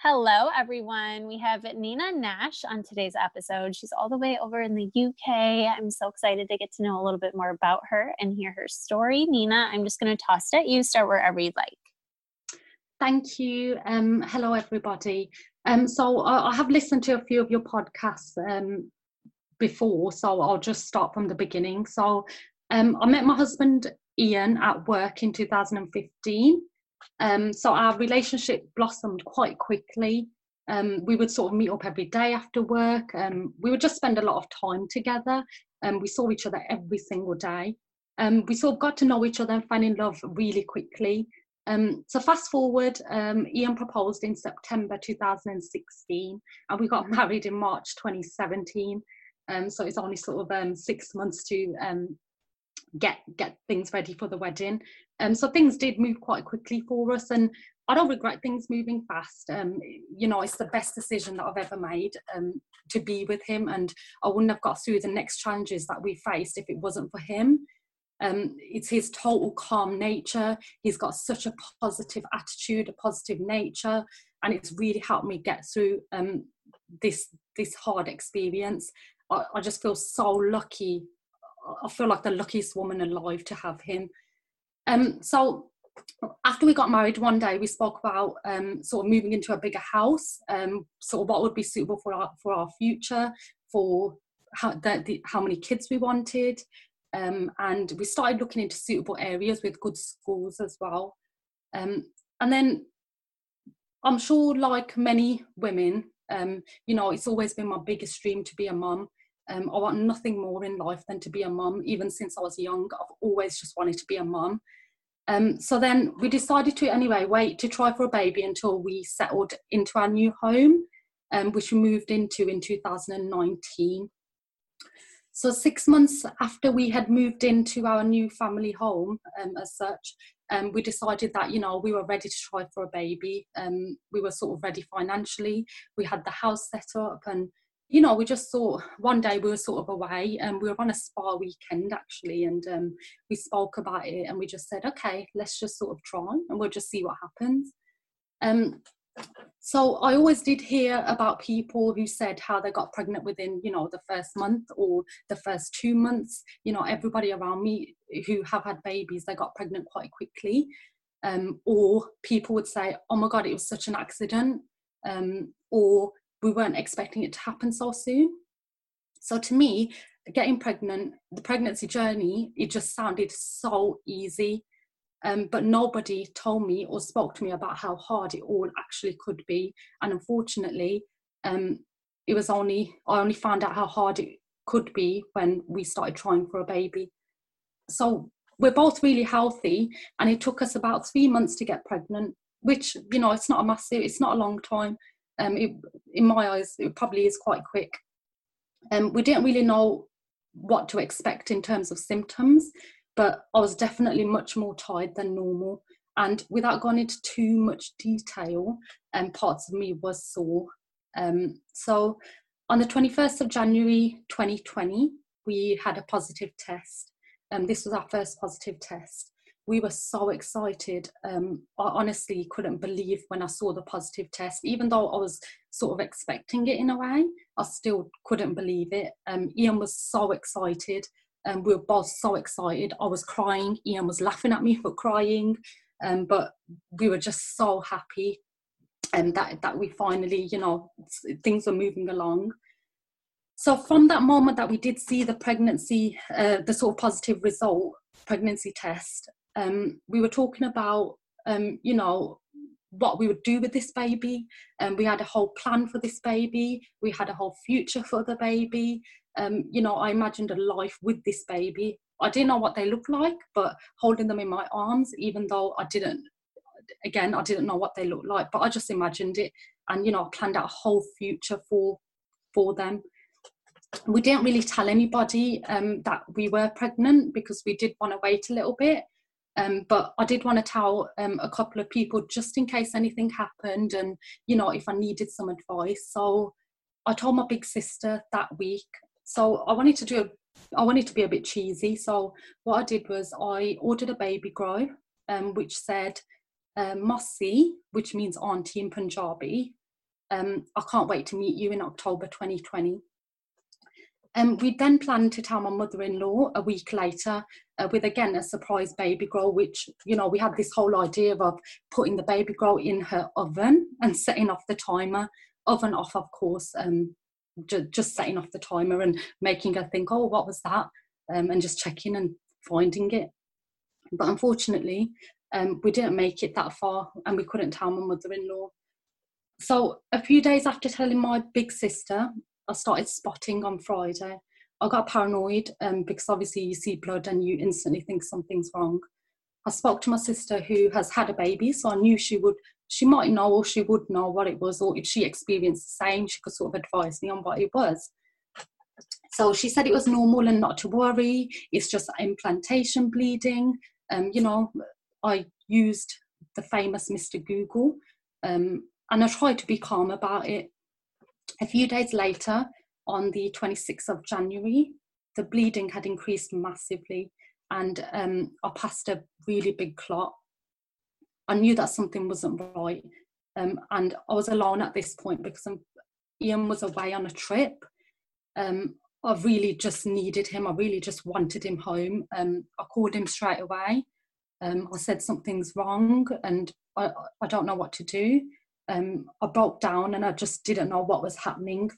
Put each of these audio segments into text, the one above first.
Hello, everyone. We have Nina Nash on today's episode. She's all the way over in the UK. I'm so excited to get to know a little bit more about her and hear her story. Nina, I'm just going to toss it at you. Start wherever you'd like. Thank you. Um, hello, everybody. Um, so I, I, have listened to a few of your podcasts um, before, so I'll just start from the beginning. So um, I met my husband Ian at work in 2015. Um, so our relationship blossomed quite quickly. Um, we would sort of meet up every day after work. Um, we would just spend a lot of time together. Um, we saw each other every single day. Um, we sort of got to know each other and fell in love really quickly. Um, so fast forward, um, Ian proposed in September 2016, and we got married in March 2017. Um, so it's only sort of six months to get get things ready for the wedding. Um, so things did move quite quickly for us, and I don't regret things moving fast. Um, you know, it's the best decision that I've ever made um, to be with him, and I wouldn't have got through the next challenges that we faced if it wasn't for him. Um, it's his total calm nature. He's got such a positive attitude, a positive nature, and it's really helped me get through um, this this hard experience. I, I just feel so lucky. I feel like the luckiest woman alive to have him. Um, so after we got married one day we spoke about um, sort of moving into a bigger house um, sort of what would be suitable for our for our future for how, the, the, how many kids we wanted um, and we started looking into suitable areas with good schools as well um, and then i'm sure like many women um, you know it's always been my biggest dream to be a mum um, I want nothing more in life than to be a mum. Even since I was young, I've always just wanted to be a mum. Um, so then we decided to anyway wait to try for a baby until we settled into our new home, um, which we moved into in 2019. So six months after we had moved into our new family home, um, as such, um, we decided that you know we were ready to try for a baby. Um, we were sort of ready financially. We had the house set up, and you know, we just thought one day we were sort of away and we were on a spa weekend actually, and um, we spoke about it and we just said, okay, let's just sort of try and we'll just see what happens. Um, so I always did hear about people who said how they got pregnant within, you know, the first month or the first two months. You know, everybody around me who have had babies, they got pregnant quite quickly. Um, or people would say, oh my God, it was such an accident. Um, or we weren't expecting it to happen so soon. So to me, getting pregnant, the pregnancy journey, it just sounded so easy. Um, but nobody told me or spoke to me about how hard it all actually could be. And unfortunately, um, it was only I only found out how hard it could be when we started trying for a baby. So we're both really healthy, and it took us about three months to get pregnant, which you know it's not a massive, it's not a long time um, it, in my eyes, it probably is quite quick. Um, we didn't really know what to expect in terms of symptoms, but I was definitely much more tired than normal. And without going into too much detail, um, parts of me was sore. Um, so on the 21st of January 2020, we had a positive test. Um, this was our first positive test we were so excited. Um, I honestly couldn't believe when I saw the positive test, even though I was sort of expecting it in a way. I still couldn't believe it. Um, Ian was so excited, and um, we were both so excited. I was crying. Ian was laughing at me for crying, um, but we were just so happy, and that that we finally, you know, things were moving along. So from that moment that we did see the pregnancy, uh, the sort of positive result pregnancy test, um, we were talking about, um, you know, what we would do with this baby. And um, we had a whole plan for this baby. We had a whole future for the baby. Um, you know, I imagined a life with this baby. I didn't know what they looked like, but holding them in my arms, even though I didn't, again, I didn't know what they looked like, but I just imagined it, and you know, I planned out a whole future for for them. We didn't really tell anybody um, that we were pregnant because we did want to wait a little bit. Um, but I did want to tell um, a couple of people just in case anything happened and, you know, if I needed some advice. So I told my big sister that week. So I wanted to do, a, I wanted to be a bit cheesy. So what I did was I ordered a baby grow, um, which said um, Mossy, which means auntie in Punjabi. Um, I can't wait to meet you in October 2020. Um, we then planned to tell my mother-in-law a week later uh, with again a surprise baby grow, which you know we had this whole idea of putting the baby grow in her oven and setting off the timer. Oven off, of course, um, ju- just setting off the timer and making her think, oh, what was that? Um, and just checking and finding it. But unfortunately, um, we didn't make it that far, and we couldn't tell my mother-in-law. So a few days after telling my big sister, I started spotting on Friday. I got paranoid um, because obviously you see blood and you instantly think something's wrong. I spoke to my sister who has had a baby, so I knew she would, she might know or she would know what it was, or if she experienced the same, she could sort of advise me on what it was. So she said it was normal and not to worry. It's just implantation bleeding. Um, you know, I used the famous Mr. Google, um, and I tried to be calm about it. A few days later, on the 26th of January, the bleeding had increased massively and um, I passed a really big clot. I knew that something wasn't right. Um, and I was alone at this point because I'm, Ian was away on a trip. Um, I really just needed him. I really just wanted him home. Um, I called him straight away. Um, I said something's wrong and I, I don't know what to do um, I broke down and I just didn't know what was happening.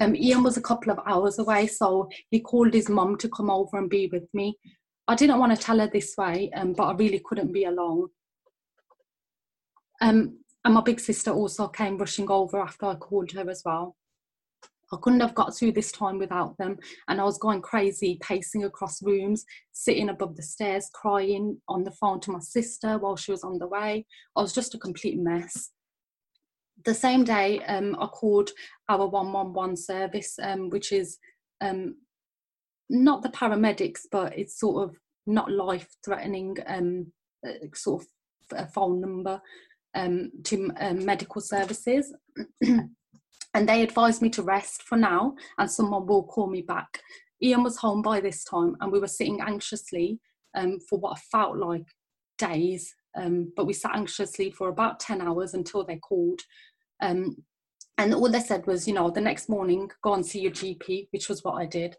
Um, Ian was a couple of hours away, so he called his mum to come over and be with me. I didn't want to tell her this way, um, but I really couldn't be alone. Um, and my big sister also came rushing over after I called her as well. I couldn't have got through this time without them. And I was going crazy, pacing across rooms, sitting above the stairs, crying on the phone to my sister while she was on the way. I was just a complete mess. The same day, um, I called our 111 service, um, which is um, not the paramedics, but it's sort of not life threatening, um, uh, sort of a phone number um, to um, medical services. and they advised me to rest for now and someone will call me back. Ian was home by this time and we were sitting anxiously um, for what felt like days, um, but we sat anxiously for about 10 hours until they called. Um, and all they said was, you know, the next morning, go and see your GP, which was what I did.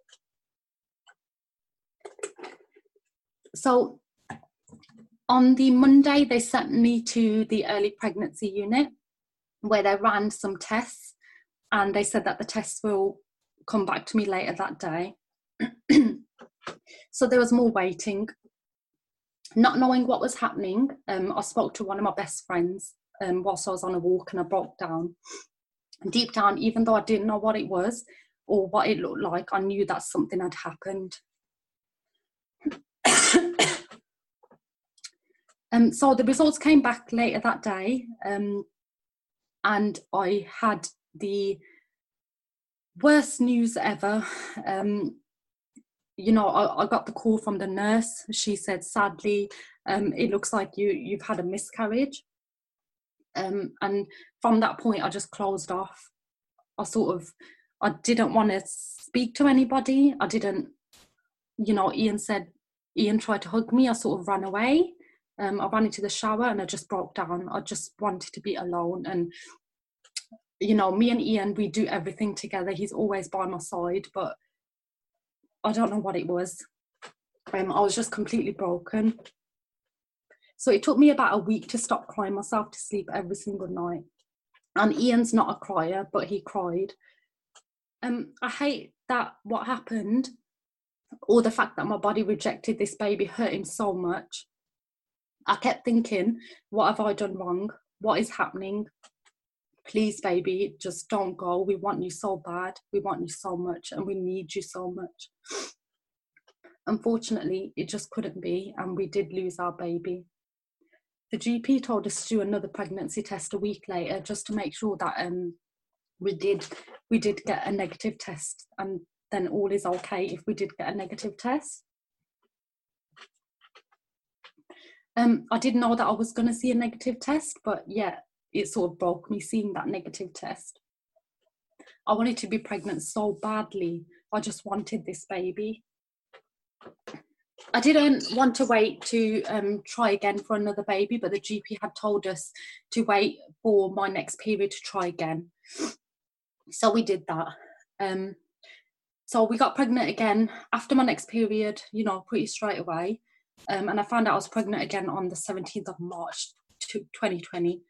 So on the Monday, they sent me to the early pregnancy unit where they ran some tests and they said that the tests will come back to me later that day. so there was more waiting. Not knowing what was happening, um, I spoke to one of my best friends um, whilst I was on a walk and I broke down. And deep down, even though I didn't know what it was or what it looked like, I knew that something had happened. um, so the results came back later that day, um, and I had the worst news ever. Um, you know, I, I, got the call from the nurse. She said, sadly, um, it looks like you you've had a miscarriage. Um, and from that point, I just closed off. I sort of, I didn't want to speak to anybody. I didn't, you know, Ian said, Ian tried to hug me. I sort of ran away. Um, I ran into the shower and I just broke down. I just wanted to be alone and you know, me and Ian, we do everything together. He's always by my side, but I don't know what it was. Um, I was just completely broken. So it took me about a week to stop crying myself to sleep every single night. And Ian's not a crier, but he cried. Um, I hate that what happened, or the fact that my body rejected this baby hurt him so much. I kept thinking, what have I done wrong? What is happening? Please, baby, just don't go. We want you so bad. We want you so much, and we need you so much. Unfortunately, it just couldn't be, and we did lose our baby. The GP told us to do another pregnancy test a week later just to make sure that um, we did we did get a negative test, and then all is okay if we did get a negative test. Um, I didn't know that I was going to see a negative test, but yeah, it sort of broke me seeing that negative test. I wanted to be pregnant so badly. I just wanted this baby. I didn't want to wait to um, try again for another baby, but the GP had told us to wait for my next period to try again. So we did that. Um, so we got pregnant again after my next period, you know, pretty straight away. Um, and I found out I was pregnant again on the 17th of March 2020.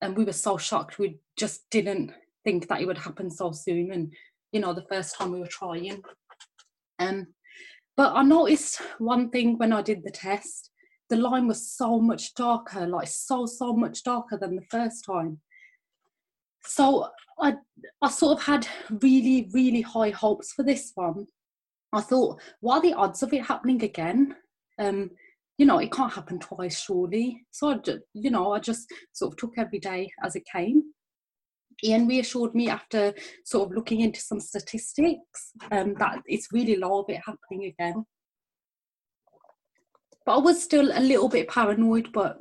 And we were so shocked. We just didn't think that it would happen so soon. And, you know, the first time we were trying. Um, but I noticed one thing when I did the test the line was so much darker, like so, so much darker than the first time. So I, I sort of had really, really high hopes for this one. I thought, what are the odds of it happening again? um, you know, it can't happen twice, surely. So, I just, you know, I just sort of took every day as it came. Ian reassured me after sort of looking into some statistics um, that it's really low of it happening again. But I was still a little bit paranoid, but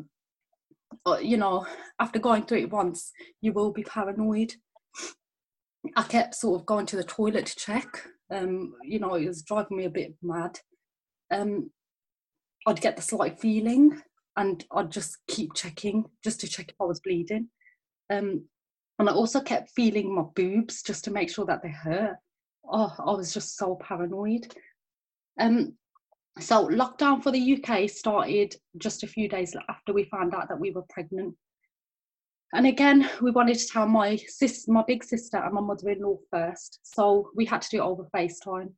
uh, you know, after going through it once, you will be paranoid. I kept sort of going to the toilet to check. Um, you know, it was driving me a bit mad. Um, I'd get the slight feeling and I'd just keep checking just to check if I was bleeding. Um, and I also kept feeling my boobs just to make sure that they hurt. Oh, I was just so paranoid. Um, so lockdown for the UK started just a few days after we found out that we were pregnant. And again, we wanted to tell my sis, my big sister, and my mother-in-law first. So we had to do it over FaceTime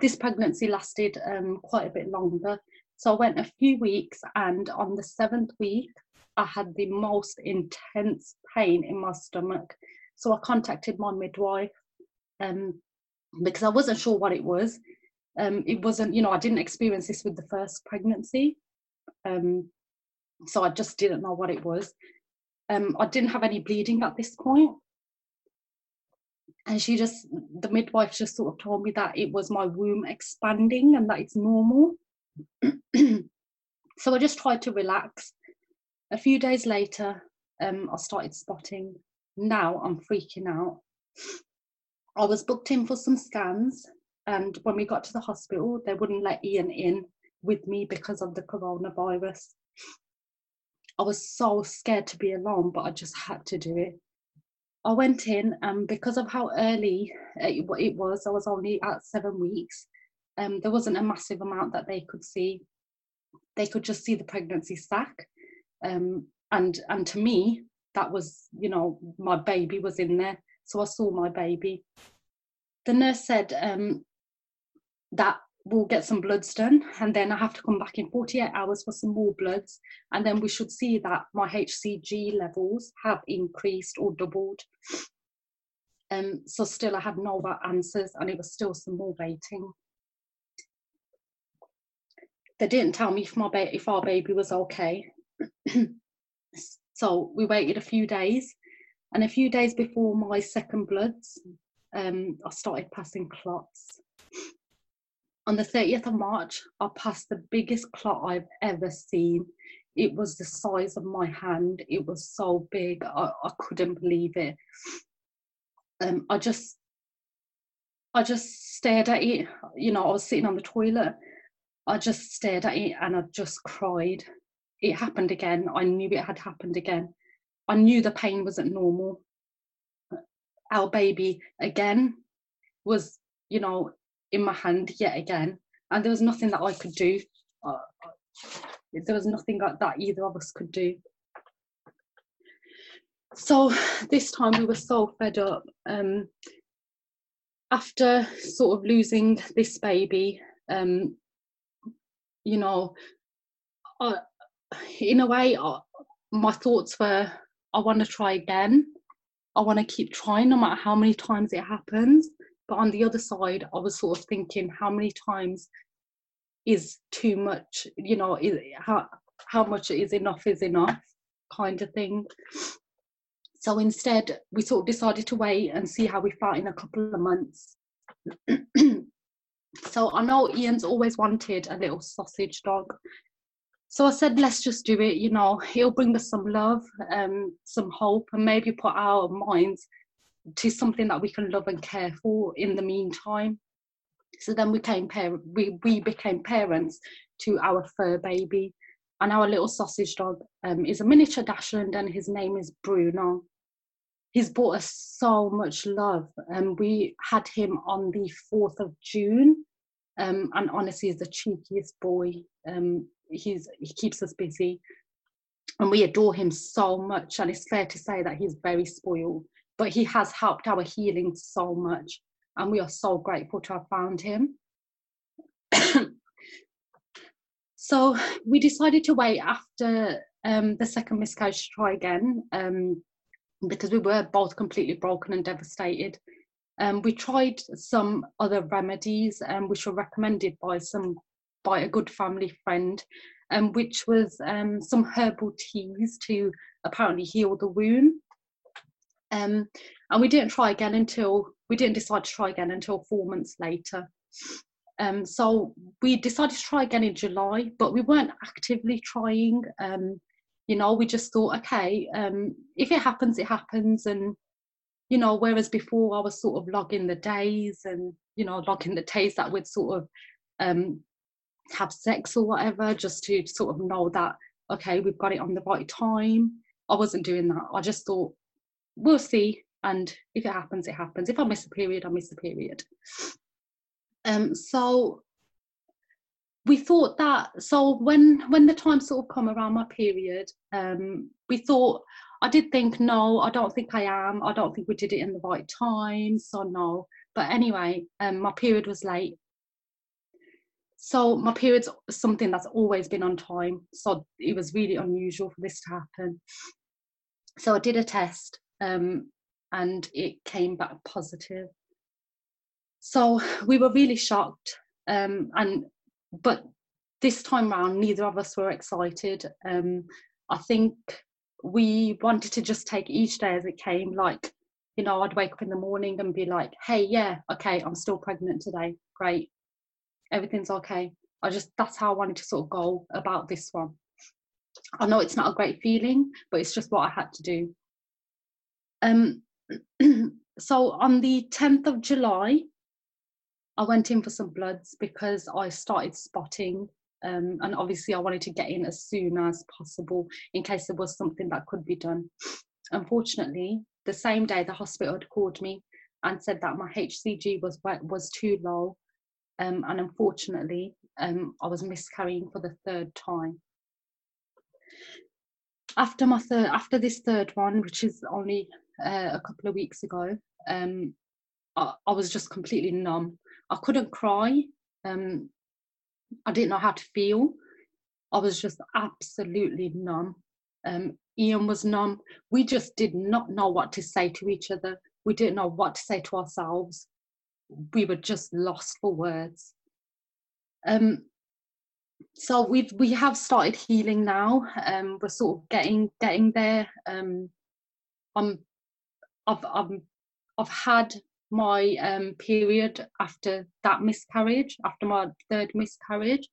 this pregnancy lasted um, quite a bit longer. So I went a few weeks, and on the seventh week, I had the most intense pain in my stomach. So I contacted my midwife um, because I wasn't sure what it was. Um, it wasn't, you know, I didn't experience this with the first pregnancy. Um, so I just didn't know what it was. Um, I didn't have any bleeding at this point and she just the midwife just sort of told me that it was my womb expanding and that it's normal. So i just tried to relax. A few days later um, i started spotting. Now i'm freaking out. I was booked in for some scans and when we got to the hospital they wouldn't let ian in with me because of the coronavirus. I was so scared to be alone but i just had to do it I went in, um, because of how early it, it, was, I was only at seven weeks. Um, there wasn't a massive amount that they could see. They could just see the pregnancy sac, um, and and to me, that was you know my baby was in there, so I saw my baby. The nurse said um, that we'll get some bloods done and then I have to come back in 48 hours for some more bloods and then we should see that my HCG levels have increased or doubled. Um, so still I had no answers and it was still some more waiting. They didn't tell me if my ba- if our baby was okay. so we waited a few days and a few days before my second bloods, um, I started passing clots on the 30th of March, I passed the biggest clot I've ever seen. It was the size of my hand. It was so big. I, I couldn't believe it. Um, I just, I just stared at it. You know, I was sitting on the toilet. I just stared at it and I just cried. It happened again. I knew it had happened again. I knew the pain wasn't normal. Our baby again was, you know, in my hand yet again, and there was nothing that I could do. Uh, there was nothing that either of us could do. So this time we were so fed up. Um, after sort of losing this baby, um, you know, I, in a way, uh, my thoughts were, I want to try again. I want to keep trying no matter how many times it happens. But on the other side, I was sort of thinking, how many times is too much? You know, is, how how much is enough is enough, kind of thing. So instead, we sort of decided to wait and see how we felt in a couple of months. so I know Ian's always wanted a little sausage dog. So I said, let's just do it. You know, he'll bring us some love, um, some hope, and maybe put our minds to something that we can love and care for in the meantime. So then we came par- we, we became parents to our fur baby. And our little sausage dog um, is a miniature dachshund and his name is Bruno. He's brought us so much love. And um, we had him on the 4th of June. Um, and honestly, he's the cheekiest boy. Um, he's he keeps us busy, and we adore him so much. And it's fair to say that he's very spoiled but he has helped our healing so much and we are so grateful to have found him. So we decided to wait after um, the second miscarriage to try again um, because we were both completely broken and devastated. Um, we tried some other remedies um, which were recommended by some by a good family friend um, which was um, some herbal teas to apparently heal the wound um, and we didn't try again until we didn't decide to try again until four months later. Um, so we decided to try again in July, but we weren't actively trying. Um, you know, we just thought, okay, um, if it happens, it happens. And, you know, whereas before I was sort of logging the days and, you know, logging the days that we'd sort of um, have sex or whatever, just to sort of know that, okay, we've got it on the right time. I wasn't doing that. I just thought, we'll see. And if it happens, it happens. If I miss a period, I miss a period. Um, so we thought that so when when the time sort of come around my period, um, we thought I did think no, I don't think I am. I don't think we did it in the right time, so no. But anyway, um, my period was late. So my period's something that's always been on time. So it was really unusual for this to happen. So I did a test um, and it came back positive. So we were really shocked, um, and but this time round, neither of us were excited. Um, I think we wanted to just take each day as it came. Like, you know, I'd wake up in the morning and be like, "Hey, yeah, okay, I'm still pregnant today. Great, everything's okay." I just that's how I wanted to sort of go about this one. I know it's not a great feeling, but it's just what I had to do. Um, so on the 10th of July, I went in for some bloods because I started spotting. Um, and obviously, I wanted to get in as soon as possible in case there was something that could be done. Unfortunately, the same day the hospital had called me and said that my HCG was was too low, um, and unfortunately, um, I was miscarrying for the third time. After my third, after this third one, which is only uh, a couple of weeks ago, um, I, I, was just completely numb. I couldn't cry. Um, I didn't know how to feel. I was just absolutely numb. Um, Ian was numb. We just did not know what to say to each other. We didn't know what to say to ourselves. We were just lost for words. Um, so we've we have started healing now. Um, we're sort of getting getting there. Um, I'm I've I've, I've had my um, period after that miscarriage, after my third miscarriage.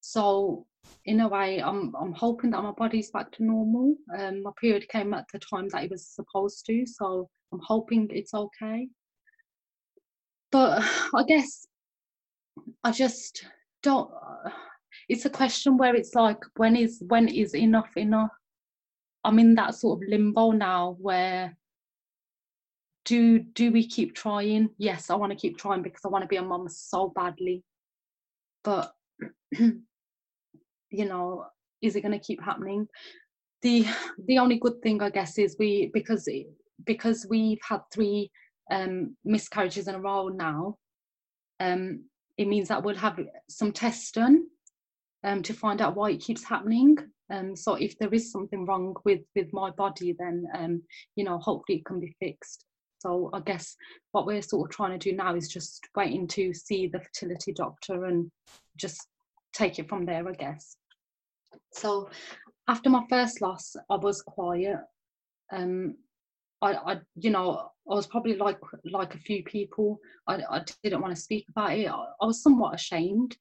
So in a way, I'm I'm hoping that my body's back to normal. Um, my period came at the time that it was supposed to, so I'm hoping it's okay. But I guess I just don't. It's a question where it's like, when is when is enough enough? I'm in that sort of limbo now where do do we keep trying? Yes i want to keep trying because i want to be a mom so badly. But you know is it going to keep happening? The the only good thing i guess is we because because we've had three um, miscarriages in a row now um, it means that we'll have some tests done um, to find out why it keeps happening. Um, so if there is something wrong with with my body, then um, you know hopefully it can be fixed. So I guess what we're sort of trying to do now is just waiting to see the fertility doctor and just take it from there, I guess. So after my first loss, I was quiet. Um, I, I, you know, I was probably like like a few people. I, I didn't want to speak about it. I, I was somewhat ashamed.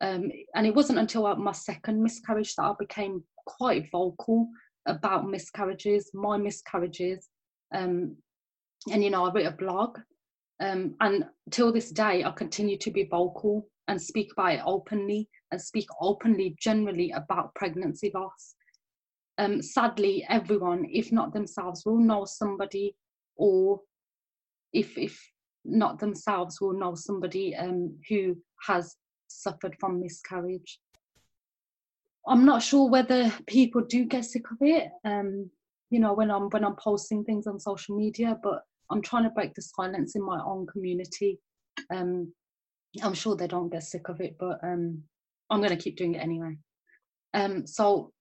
Um, and it wasn't until my second miscarriage that I became quite vocal about miscarriages, my miscarriages. Um, and you know, I wrote a blog. Um, and till this day, I continue to be vocal and speak about it openly and speak openly generally about pregnancy loss. Um, sadly, everyone, if not themselves, will know somebody, or if if not themselves, will know somebody um, who has suffered from miscarriage. I'm not sure whether people do get sick of it. Um, you know, when I'm when I'm posting things on social media, but I'm trying to break the silence in my own community. Um, I'm sure they don't get sick of it, but um, I'm going to keep doing it anyway. Um, so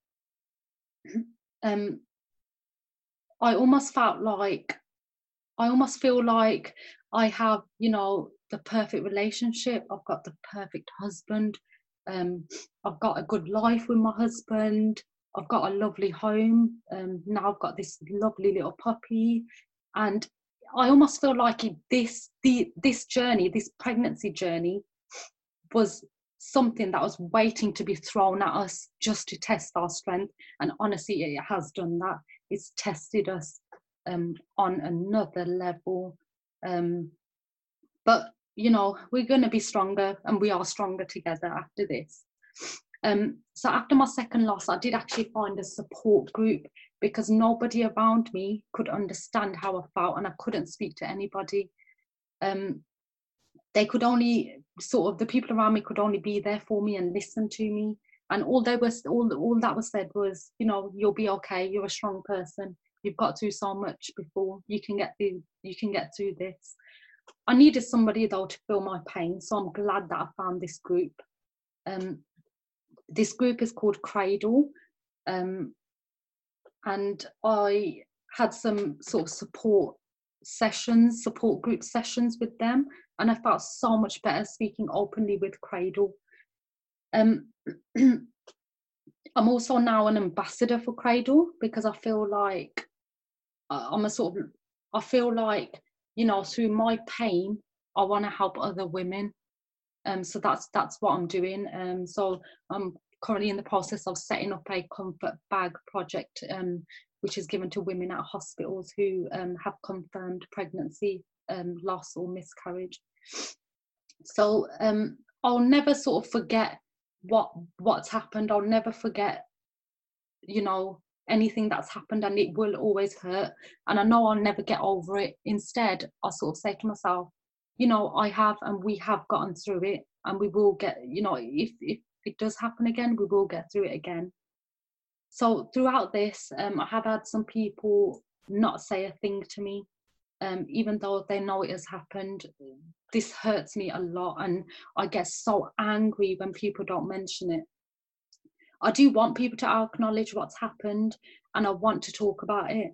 um, I almost felt like I almost feel like I have, you know, the perfect relationship. I've got the perfect husband. Um, I've got a good life with my husband. I've got a lovely home. Um, now I've got this lovely little puppy, and I almost feel like this the this journey, this pregnancy journey, was something that was waiting to be thrown at us just to test our strength. And honestly, it has done that. It's tested us um, on another level. Um, but you know, we're going to be stronger, and we are stronger together after this. Um, so after my second loss, I did actually find a support group because nobody around me could understand how I felt and I couldn't speak to anybody. Um, they could only sort of the people around me could only be there for me and listen to me. And all they was all all that was said was, you know, you'll be okay. You're a strong person. You've got through so much before. You can get through. You can get through this. I needed somebody though to feel my pain, so I'm glad that I found this group. Um, this group is called Cradle, um, and I had some sort of support sessions, support group sessions with them, and I felt so much better speaking openly with Cradle. Um, I'm also now an ambassador for Cradle because I feel like I'm a sort of, I feel like, you know, through my pain, I want to help other women. Um, so that's that's what I'm doing. Um, so I'm currently in the process of setting up a comfort bag project, um, which is given to women at hospitals who um, have confirmed pregnancy, um, loss, or miscarriage. So um, I'll never sort of forget what what's happened. I'll never forget, you know, anything that's happened, and it will always hurt. And I know I'll never get over it. Instead, I sort of say to myself, you know, I have, and we have gotten through it, and we will get. You know, if if it does happen again, we will get through it again. So throughout this, um, I have had some people not say a thing to me, um, even though they know it has happened. This hurts me a lot, and I get so angry when people don't mention it. I do want people to acknowledge what's happened, and I want to talk about it.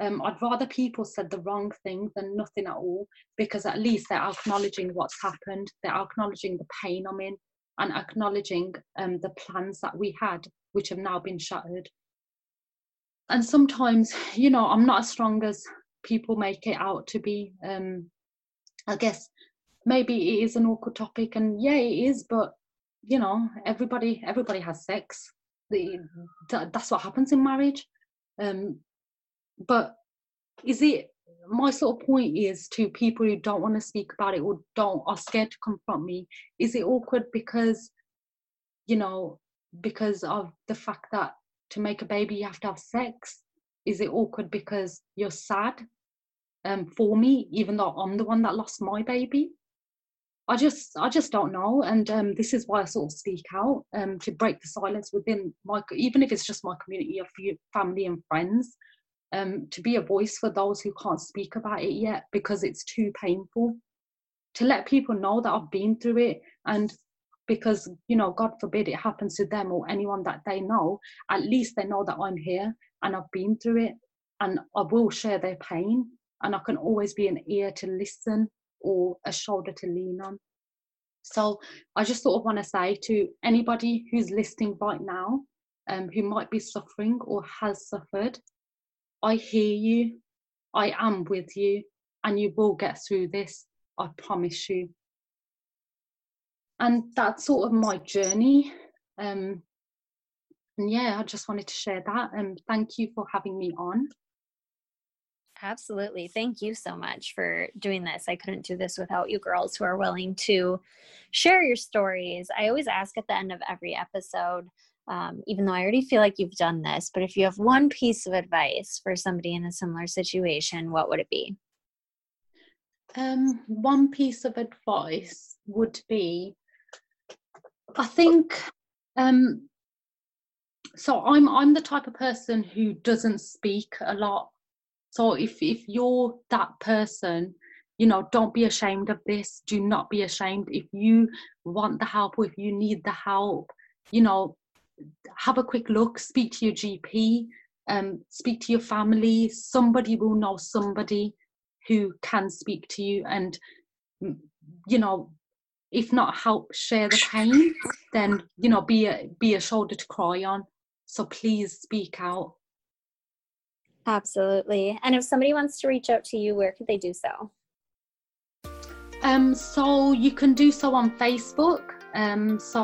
Um, I'd rather people said the wrong thing than nothing at all, because at least they're acknowledging what's happened. They're acknowledging the pain I'm in and acknowledging um, the plans that we had, which have now been shattered. And sometimes, you know, I'm not as strong as people make it out to be. Um, I guess maybe it is an awkward topic, and yeah, it is. But you know, everybody everybody has sex. The, that's what happens in marriage. Um, but is it my sort of point is to people who don't want to speak about it or don't are scared to confront me is it awkward because you know because of the fact that to make a baby you have to have sex? Is it awkward because you're sad um, for me even though i'm the one that lost my baby? I just i just don't know and um, this is why i sort of speak out um, to break the silence within my even if it's just my community of family and friends um, to be a voice for those who can't speak about it yet because it's too painful. To let people know that I've been through it and because you know god forbid it happens to them or anyone that they know at least they know that i'm here and i've been through it and i will share their pain and i can always be an ear to listen or a shoulder to lean on so i just sort of want to say to anybody who's listening right now um, who might be suffering or has suffered i hear you i am with you and you will get through this i promise you and that's sort of my journey um, and yeah i just wanted to share that and thank you for having me on Absolutely. Thank you so much for doing this. I couldn't do this without you girls who are willing to share your stories. I always ask at the end of every episode, um, even though I already feel like you've done this, but if you have one piece of advice for somebody in a similar situation, what would it be? Um, one piece of advice would be I think um, so I'm I'm the type of person who doesn't speak a lot. So if if you're that person, you know, don't be ashamed of this. Do not be ashamed. If you want the help or if you need the help, you know, have a quick look, speak to your GP, um, speak to your family. Somebody will know somebody who can speak to you and you know if not help share the pain then you know be a be a shoulder to cry on. So please speak out. Absolutely. And if somebody wants to reach out to you where could they do so? Um so you can do so on facebook um so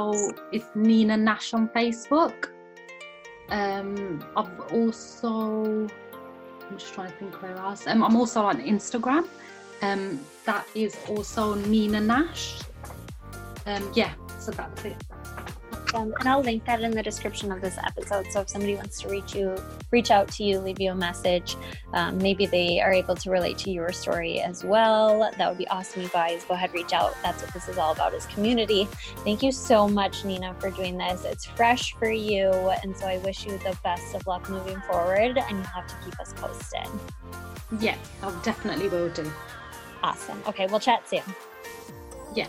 it's nina nash on facebook. Um i've also i'm just trying to think where else. Um, i'm also on instagram. Um that is also nina nash. Um, yeah, so that's it. Um, and I'll link that in the description of this episode. So if somebody wants to reach you, reach out to you, leave you a message, um, maybe they are able to relate to your story as well. That would be awesome, you guys. Go ahead, reach out. That's what this is all about is community. Thank you so much, Nina, for doing this. It's fresh for you. And so I wish you the best of luck moving forward and you'll have to keep us posted. Yeah, I definitely will do. Awesome. Okay, we'll chat soon. Yeah.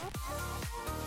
Oh, oh, oh, oh,